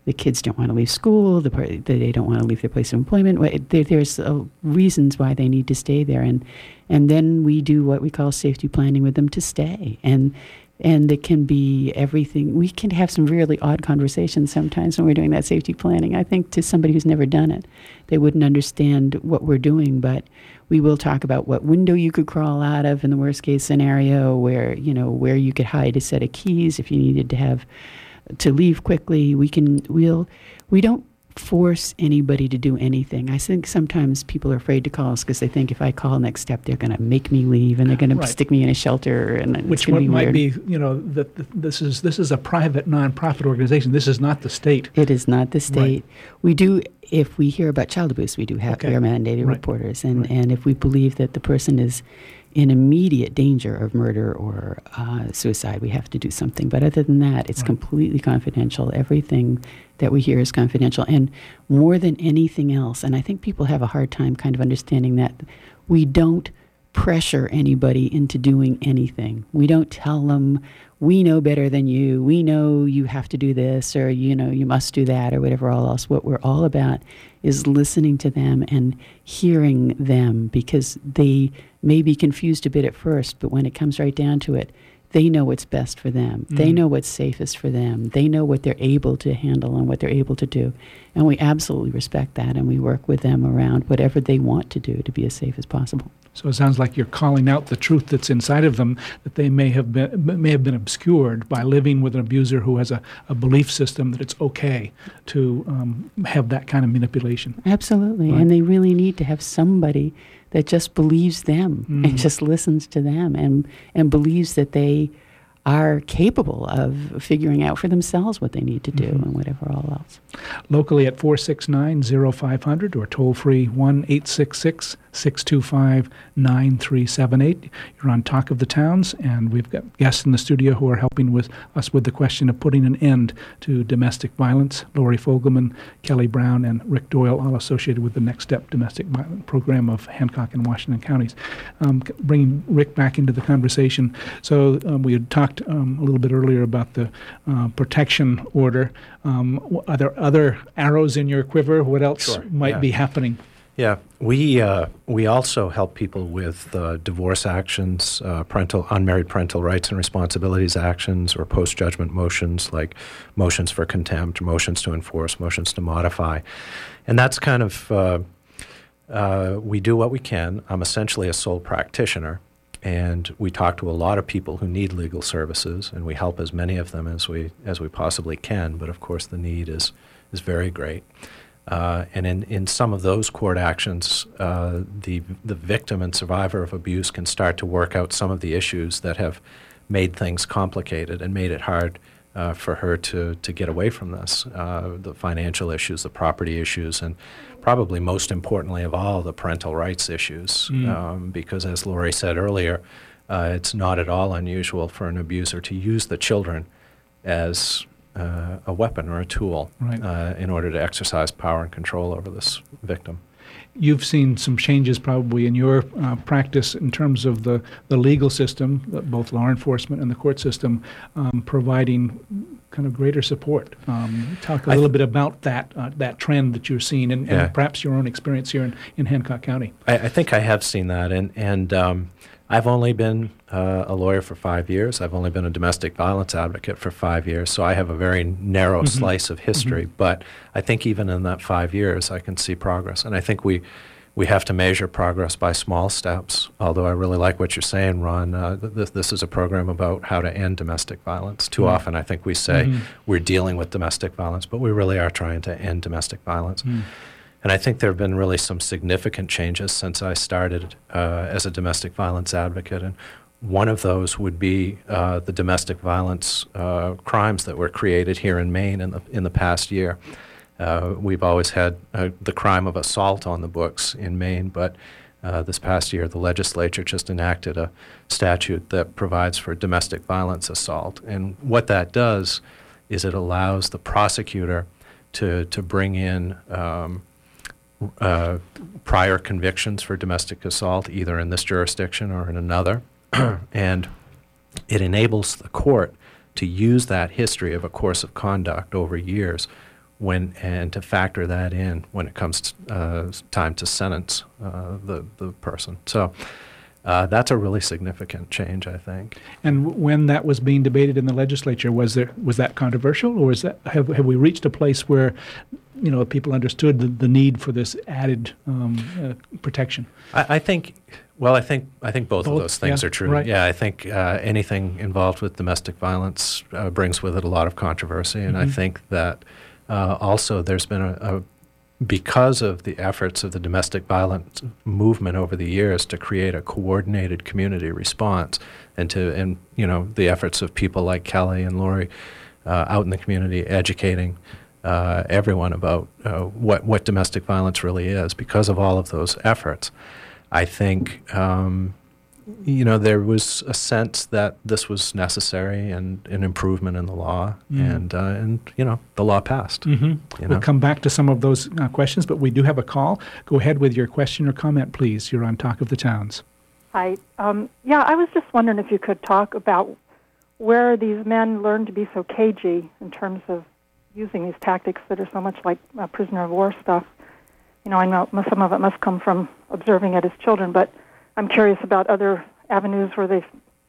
the kids don't want to leave school, the they don't want to leave their place of employment. There, there's uh, reasons why they need to stay there, and and then we do what we call safety planning with them to stay, and and it can be everything. We can have some really odd conversations sometimes when we're doing that safety planning. I think to somebody who's never done it, they wouldn't understand what we're doing, but we will talk about what window you could crawl out of in the worst case scenario, where you know where you could hide a set of keys if you needed to have to leave quickly. We can we'll we don't force anybody to do anything. I think sometimes people are afraid to call us because they think if I call next step, they're going to make me leave and they're going right. to stick me in a shelter and which be might be you know that this is this is a private nonprofit organization. This is not the state. It is not the state. Right. We do if we hear about child abuse, we do have okay. we are mandated right. reporters, and and if we believe that the person is in immediate danger of murder or uh, suicide, we have to do something. But other than that, it's right. completely confidential. Everything that we hear is confidential. And more than anything else, and I think people have a hard time kind of understanding that, we don't pressure anybody into doing anything. We don't tell them, we know better than you. We know you have to do this or, you know, you must do that or whatever all else. What we're all about is listening to them and hearing them because they may be confused a bit at first, but when it comes right down to it, they know what's best for them. Mm. They know what's safest for them. They know what they're able to handle and what they're able to do. And we absolutely respect that and we work with them around whatever they want to do to be as safe as possible. So it sounds like you're calling out the truth that's inside of them that they may have been may have been obscured by living with an abuser who has a, a belief system that it's okay to um, have that kind of manipulation. Absolutely, right. and they really need to have somebody that just believes them mm. and just listens to them and and believes that they are capable of figuring out for themselves what they need to do mm-hmm. and whatever all else. Locally at 469 0500 or toll free 1 866 625 9378. You're on Talk of the Towns, and we've got guests in the studio who are helping with us with the question of putting an end to domestic violence. Lori Fogelman, Kelly Brown, and Rick Doyle, all associated with the Next Step Domestic Violence Program of Hancock and Washington counties. Um, bringing Rick back into the conversation. So um, we had talked um, a little bit earlier about the uh, protection order. Um, are there other arrows in your quiver? What else sure. might yeah. be happening? Yeah, we uh, we also help people with uh, divorce actions, uh, parental unmarried parental rights and responsibilities actions, or post judgment motions like motions for contempt, motions to enforce, motions to modify, and that's kind of uh, uh, we do what we can. I'm essentially a sole practitioner, and we talk to a lot of people who need legal services, and we help as many of them as we as we possibly can. But of course, the need is is very great. Uh, and in, in some of those court actions, uh, the, the victim and survivor of abuse can start to work out some of the issues that have made things complicated and made it hard uh, for her to, to get away from this uh, the financial issues, the property issues, and probably most importantly of all, the parental rights issues. Mm. Um, because, as Lori said earlier, uh, it's not at all unusual for an abuser to use the children as uh, a weapon or a tool right. Uh, in order to exercise power and control over this victim you've seen some changes probably in your uh, practice in terms of the, the legal system, both law enforcement and the court system, um, providing kind of greater support. Um, talk a little th- bit about that uh, that trend that you're seeing, and, yeah. and, perhaps your own experience here in, in Hancock County. I, I think I have seen that, and and um, I've only been uh, a lawyer for five years. I've only been a domestic violence advocate for five years, so I have a very narrow mm-hmm. slice of history. Mm-hmm. But I think even in that five years, I can see progress, and I think we we have to measure progress by small steps. Although I really like what you're saying, Ron. Uh, this, this is a program about how to end domestic violence. Too mm-hmm. often, I think we say mm-hmm. we're dealing with domestic violence, but we really are trying to end domestic violence. Mm. And I think there have been really some significant changes since I started uh, as a domestic violence advocate. And one of those would be uh, the domestic violence uh, crimes that were created here in Maine in the, in the past year. Uh, we've always had uh, the crime of assault on the books in Maine, but uh, this past year the legislature just enacted a statute that provides for domestic violence assault. And what that does is it allows the prosecutor to, to bring in um, uh, prior convictions for domestic assault, either in this jurisdiction or in another, (clears throat) and it enables the court to use that history of a course of conduct over years when and to factor that in when it comes to, uh, time to sentence uh, the the person. So. Uh, that's a really significant change, I think. And when that was being debated in the legislature, was there was that controversial, or was that have have we reached a place where you know, people understood the, the need for this added um, uh, protection. I, I, think. Well, I think I think both, both of those things yeah, are true. Right. Yeah, I think uh, anything involved with domestic violence uh, brings with it a lot of controversy, and mm-hmm. I think that uh, also there's been a, a because of the efforts of the domestic violence movement over the years to create a coordinated community response and to and you know the efforts of people like Kelly and Lori uh, out in the community educating uh, everyone about uh, what what domestic violence really is. Because of all of those efforts, I think um, you know there was a sense that this was necessary and an improvement in the law, mm. and uh, and you know the law passed. Mm-hmm. You know? We'll come back to some of those uh, questions, but we do have a call. Go ahead with your question or comment, please. You're on Talk of the Towns. Hi. Um, yeah, I was just wondering if you could talk about where these men learn to be so cagey in terms of using these tactics that are so much like uh, prisoner of war stuff. You know, I know some of it must come from observing it as children, but I'm curious about other avenues where they've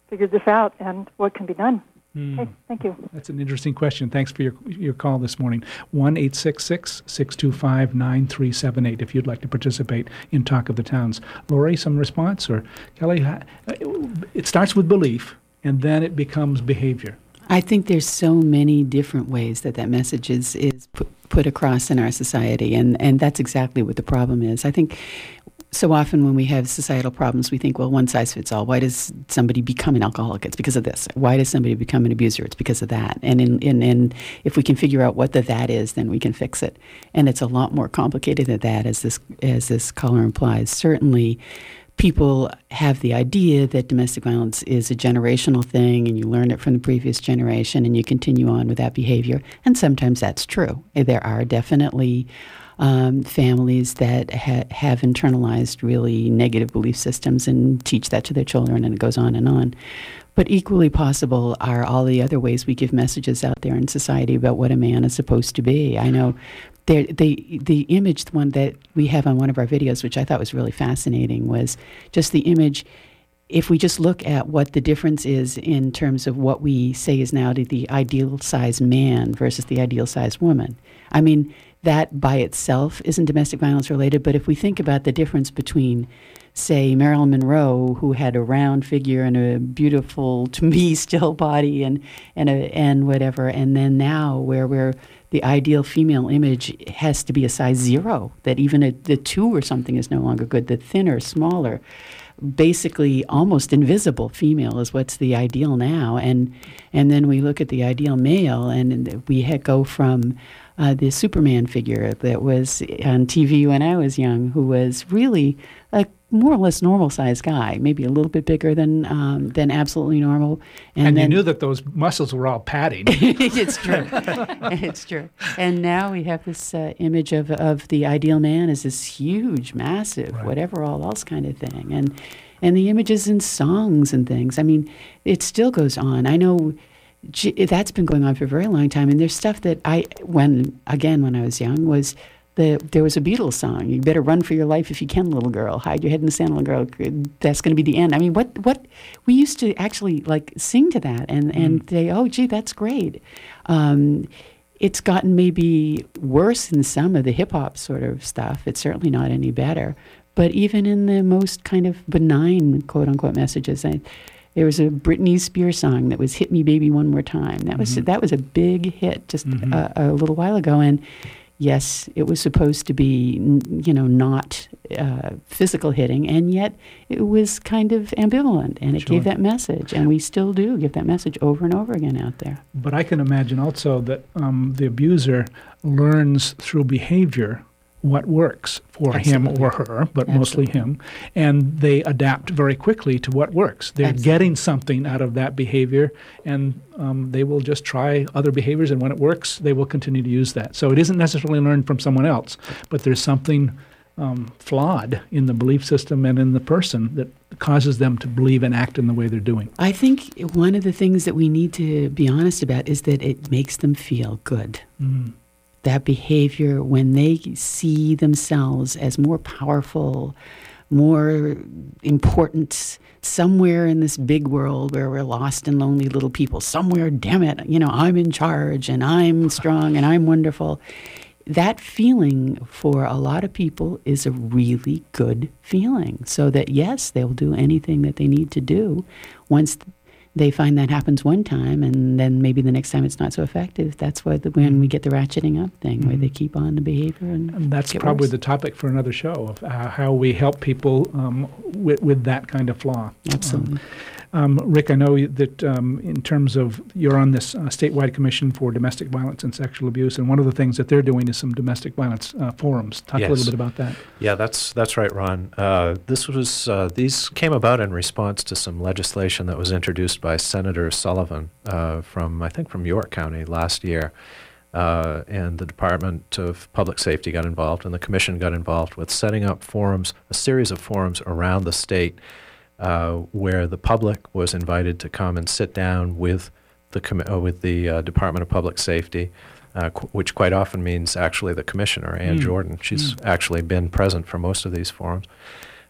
figured this out and what can be done. Mm. Okay, thank you. That's an interesting question. Thanks for your your call this morning. 1 625 9378 if you'd like to participate in Talk of the Towns. Lori, some response? Or Kelly, it starts with belief and then it becomes behavior. I think there's so many different ways that that message is, is put, put across in our society, and, and that's exactly what the problem is. I think so often when we have societal problems, we think, well, one size fits all. Why does somebody become an alcoholic? It's because of this. Why does somebody become an abuser? It's because of that. And in, in, in if we can figure out what the that is, then we can fix it. And it's a lot more complicated than that, as this as this caller implies. Certainly, people have the idea that domestic violence is a generational thing and you learn it from the previous generation and you continue on with that behavior. And sometimes that's true. There are definitely um, families that ha- have internalized really negative belief systems and teach that to their children, and it goes on and on. But equally possible are all the other ways we give messages out there in society about what a man is supposed to be. I know the the image one that we have on one of our videos, which I thought was really fascinating, was just the image. If we just look at what the difference is in terms of what we say is now the ideal size man versus the ideal size woman, I mean that by itself isn't domestic violence related. But if we think about the difference between say Marilyn Monroe, who had a round figure and a beautiful, to me, (laughs) still body and and a, and whatever, and then now where we're the ideal female image has to be a size zero, that even a, the two or something is no longer good, the thinner, smaller. basically almost invisible female is what's the ideal now, and and then we look at the ideal male, and we go from uh, the Superman figure that was on TV when I was young, who was really a more or less normal sized guy, maybe a little bit bigger than um, than absolutely normal. And, and then, you knew that those muscles were all padding. (laughs) it's true. it's true. And now we have this uh, image of of the ideal man as this huge, massive, right. whatever all else kind of thing, and and the images in songs and things. I mean, it still goes on. I know that's been going on for a very long time. And there's stuff that I, when again when I was young, was the there was a Beatles song. You better run for your life if you can, little girl. Hide your head in the sand, little girl. That's going to be the end. I mean, what what we used to actually like sing to that and mm. and say, oh, gee, that's great. Um, it's gotten maybe worse in some of the hip hop sort of stuff. It's certainly not any better. But even in the most kind of benign quote unquote messages, I, there was a Britney Spears song that was "Hit Me, Baby, One More Time." That was mm-hmm. that was a big hit just mm-hmm. a, a, little while ago, and yes, it was supposed to be you know not uh, physical hitting, and yet it was kind of ambivalent, and it sure. gave that message, and we still do give that message over and over again out there. But I can imagine also that um, the abuser learns through behavior what works for Absolutely. him or her, but Absolutely. mostly him, and they adapt very quickly to what works. They're Absolutely. getting something out of that behavior, and um, they will just try other behaviors, and when it works, they will continue to use that. So it isn't necessarily learned from someone else, but there's something um, flawed in the belief system and in the person that causes them to believe and act in the way they're doing. I think one of the things that we need to be honest about is that it makes them feel good. Mm that behavior when they see themselves as more powerful, more important somewhere in this big world where we're lost and lonely little people. Somewhere, damn it, you know, I'm in charge and I'm (sighs) strong and I'm wonderful. That feeling for a lot of people is a really good feeling. So that, yes, they'll do anything that they need to do once they find that happens one time and then maybe the next time it's not so effective that's why the, when we get the ratcheting up thing mm-hmm. where they mm-hmm. keep on the behavior and, and that's probably worse. the topic for another show of uh, how we help people um, with, with that kind of flaw absolutely um, um, Rick, I know that um, in terms of you're on this uh, statewide commission for domestic violence and sexual abuse, and one of the things that they're doing is some domestic violence uh, forums. Talk yes. a little bit about that. Yeah, that's that's right, Ron. Uh, this was uh, these came about in response to some legislation that was introduced by Senator Sullivan uh, from I think from York County last year. Uh, and the Department of Public Safety got involved, and the Commission got involved with setting up forums, a series of forums around the state uh, where the public was invited to come and sit down with the com- uh, with the uh, Department of Public Safety, uh, qu- which quite often means actually the commissioner, Ann mm. Jordan. She's mm. actually been present for most of these forums,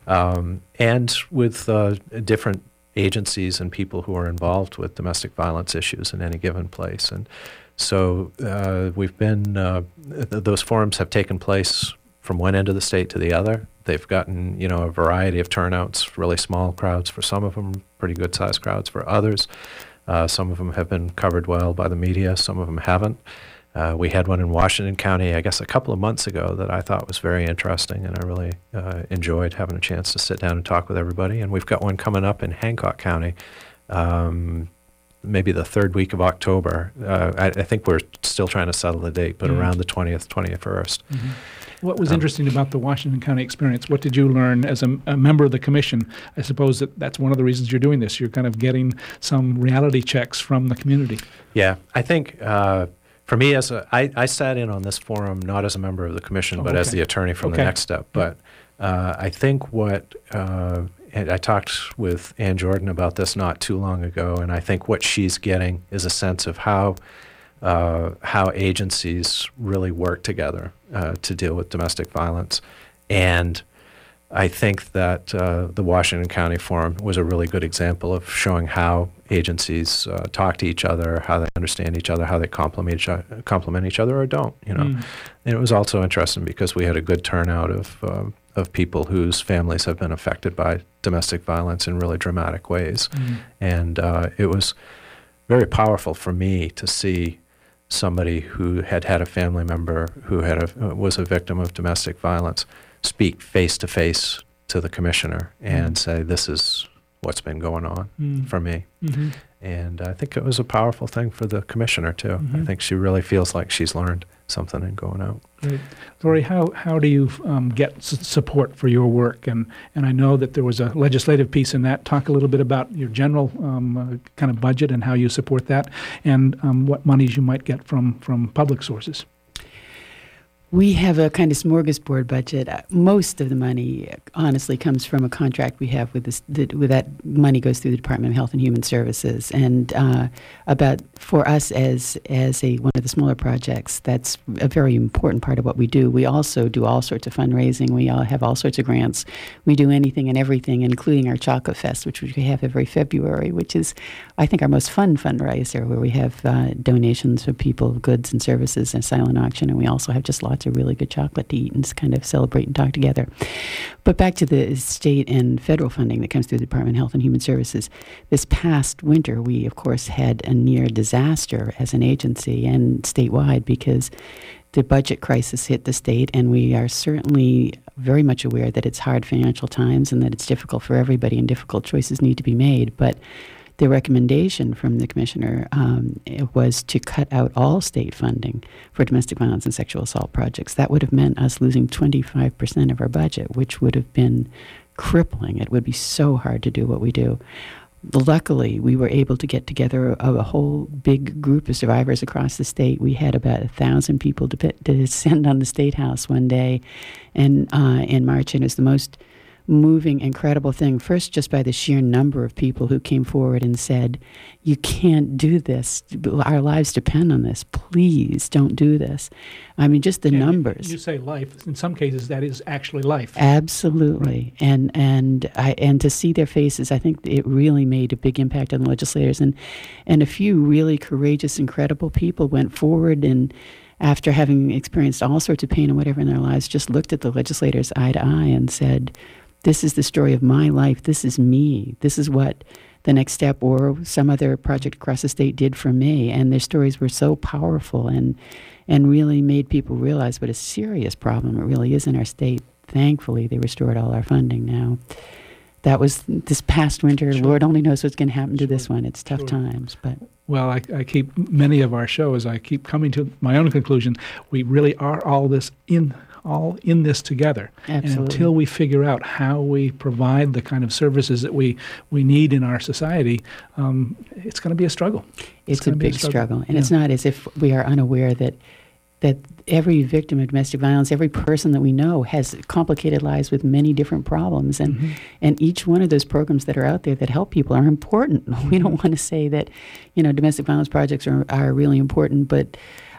um, and with uh, different agencies and people who are involved with domestic violence issues in any given place. And so uh, we've been th- those forums have taken place from one end of the state to the other. They've gotten you know a variety of turnouts, really small crowds for some of them, pretty good sized crowds for others. Uh, some of them have been covered well by the media, some of them haven't. Uh, we had one in Washington County, I guess, a couple of months ago that I thought was very interesting, and I really uh, enjoyed having a chance to sit down and talk with everybody. And we've got one coming up in Hancock County, um, maybe the third week of October. Uh, I, I, think we're still trying to settle the date, but mm-hmm. around the 20th, 21st. Mm-hmm. What was um, interesting about the Washington County experience? What did you learn as a, a, member of the commission? I suppose that that's one of the reasons you're doing this. You're kind of getting some reality checks from the community. Yeah, I think. Uh, for me, as a, I, I sat in on this forum not as a member of the commission, oh, but okay. as the attorney from okay. the next step. But uh, I think what uh, I talked with Ann Jordan about this not too long ago, and I think what she's getting is a sense of how uh, how agencies really work together uh, to deal with domestic violence. And I think that uh, the Washington County Forum was a really good example of showing how agencies uh, talk to each other, how they understand each other, how they complement each, other, complement each other or don't. You know, mm. and it was also interesting because we had a good turnout of um, of people whose families have been affected by domestic violence in really dramatic ways, mm. and uh, it was very powerful for me to see somebody who had had a family member who had a, was a victim of domestic violence speak face to face to the commissioner and say, "This is what's been going on Mm. for me." Mhm. And I think it was a powerful thing for the commissioner too. I Mhm. think she really feels like she's learned something in going out. Great. Lori, how, how do you um, get s- support for your work? And, and I know that there was a legislative piece in that. Talk a little bit about your general um, uh, kind of budget and how you support that, and um, what monies you might get from, from public sources. We have a kind of smorgasbord budget. Uh, Most of the money, honestly, comes from a contract we have with this. With that money goes through the Department of Health and Human Services, and uh, about for us as as a one of the smaller projects, that's a very important part of what we do. We also do all sorts of fundraising. We all have all sorts of grants. We do anything and everything, including our Chocolate Fest, which we have every February, which is, I think, our most fun fundraiser, where we have uh, donations for people, goods and services, and silent auction, and we also have just lots of really good chocolate to eat and kind of celebrate and talk together. But back to the state and federal funding that comes through the Department of Health and Human Services. This past winter, we, of course, had a near disaster as an agency and statewide because the budget crisis hit the state, and we are certainly very much aware that it's hard financial times and that it's difficult for everybody and difficult choices need to be made. But the recommendation from the commissioner um, was to cut out all state funding for domestic violence and sexual assault projects. That would have meant us losing 25% of our budget, which would have been crippling. It would be so hard to do what we do. Luckily, we were able to get together a, a whole big group of survivors across the state. We had about a thousand people to, to descend on the state house one day, and uh, in March, and it was the most moving, incredible thing. First, just by the sheer number of people who came forward and said, You can't do this. Our lives depend on this. Please don't do this. I mean, just the And numbers. You say life. In some cases, that is actually life. Absolutely, and and I and to see their faces, I think it really made a big impact on the legislators, and and a few really courageous, incredible people went forward and. After having experienced all sorts of pain and whatever in their lives, just looked at the legislators eye to eye and said, "This is the story of my life. This is me. This is what the next step or some other project across the state did for me." And their stories were so powerful and and really made people realize what a serious problem it really is in our state. Thankfully, they restored all our funding now. That was this past winter. Sure. Lord only knows what's going to happen to this one. It's tough Sure. times, but Well, I, I keep many of our shows. I keep coming to my own conclusion. We really are all this in all in this together. And until we figure out how we provide the kind of services that we we need in our society, um, it's going to be a struggle. it's, a gonna be big struggle. And Yeah. it's not as if we are unaware that that every victim of domestic violence, every person that we know, has complicated lives with many different problems, and Mhm. and each one of those programs that are out there that help people are important. (laughs) We don't want to say that, you know, domestic violence projects are are really important, but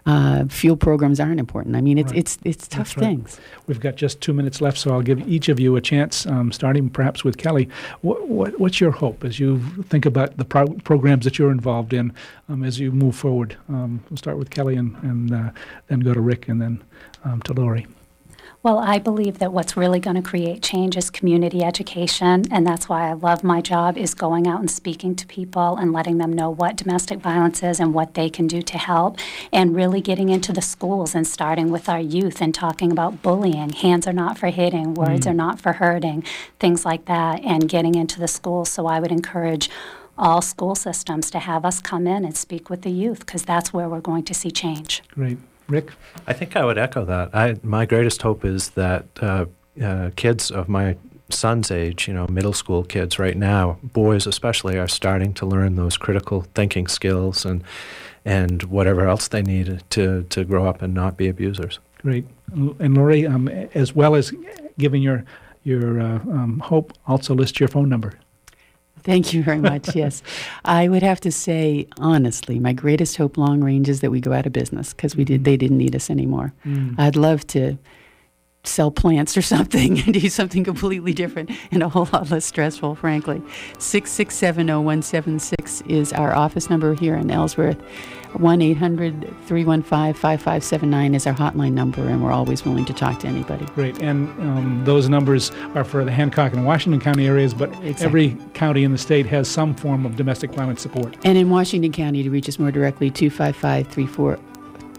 uh, field programs aren't important. I mean, it's Right. it's it's tough right. things. We've got just two minutes left, so I'll give each of you a chance, um, starting perhaps with Kelly. What, what, what's your hope as you think about the pro- programs that you're involved in um, as you move forward? Um, we'll start with Kelly and, and uh, then go to Rick and then um, to Lori. Well, I believe that what's really going to create change is community education, and that's why I love my job is going out and speaking to people and letting them know what domestic violence is and what they can do to help, and really getting into the schools and starting with our youth and talking about bullying. Hands are not for hitting, words mm. are not for hurting, things like that, and getting into the schools. So I would encourage all school systems to have us come in and speak with the youth because that's where we're going to see change. Great. Rick? I think I would echo that. I, my greatest hope is that uh, uh, kids of my son's age, you know, middle school kids right now, boys especially, are starting to learn those critical thinking skills and and whatever else they need to to grow up and not be abusers. Great. And Lori, um, as well as giving your, your uh, um, hope, also list your phone number. Thank you very much. yes. I would have to say, honestly, my greatest hope long range is that we go out of business because we did, mm. they didn't need us anymore. Mm. I'd love to sell plants or (laughs) something and do something completely different and a whole lot less stressful, frankly. 6670176 is our office number here in Ellsworth. 1 800 315 5579 is our hotline number, and we're always willing to talk to anybody. Great. And um, those numbers are for the Hancock and Washington County areas, but Exactly. every county in the state has some form of domestic violence support. And in Washington County, to reach us more directly, 255 34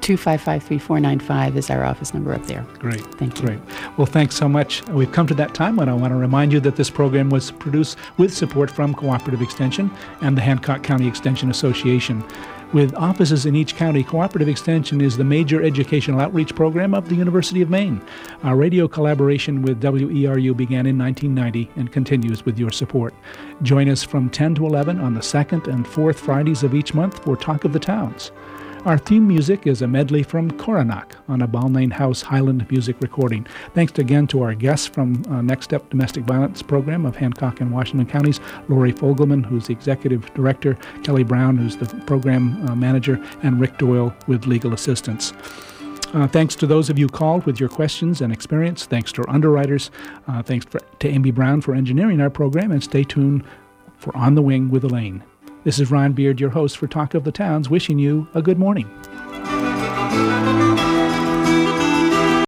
255 3495 is our office number up there. Great. Thank you. Great. Well, thanks so much. We've come to that time when I want to remind you that this program was produced with support from Cooperative Extension and the Hancock County Extension Association. With offices in each county, Cooperative Extension is the major educational outreach program of the University of Maine. Our radio collaboration with WERU began in 1990 and continues with your support. Join us from 10 to 11 on the second and fourth Fridays of each month for Talk of the Towns. Our theme music is a medley from Coronach on a Balnain House Highland music recording. Thanks again to our guests from uh, Next Step Domestic Violence Program of Hancock and Washington Counties, Lori Fogelman, who's the executive director, Kelly Brown, who's the program uh, manager, and Rick Doyle with legal assistance. Uh, thanks to those of you called with your questions and experience. Thanks to our underwriters. Uh, thanks for, to Amy Brown for engineering our program. And stay tuned for On the Wing with Elaine. This is Ron Beard, your host for Talk of the Towns, wishing you a good morning.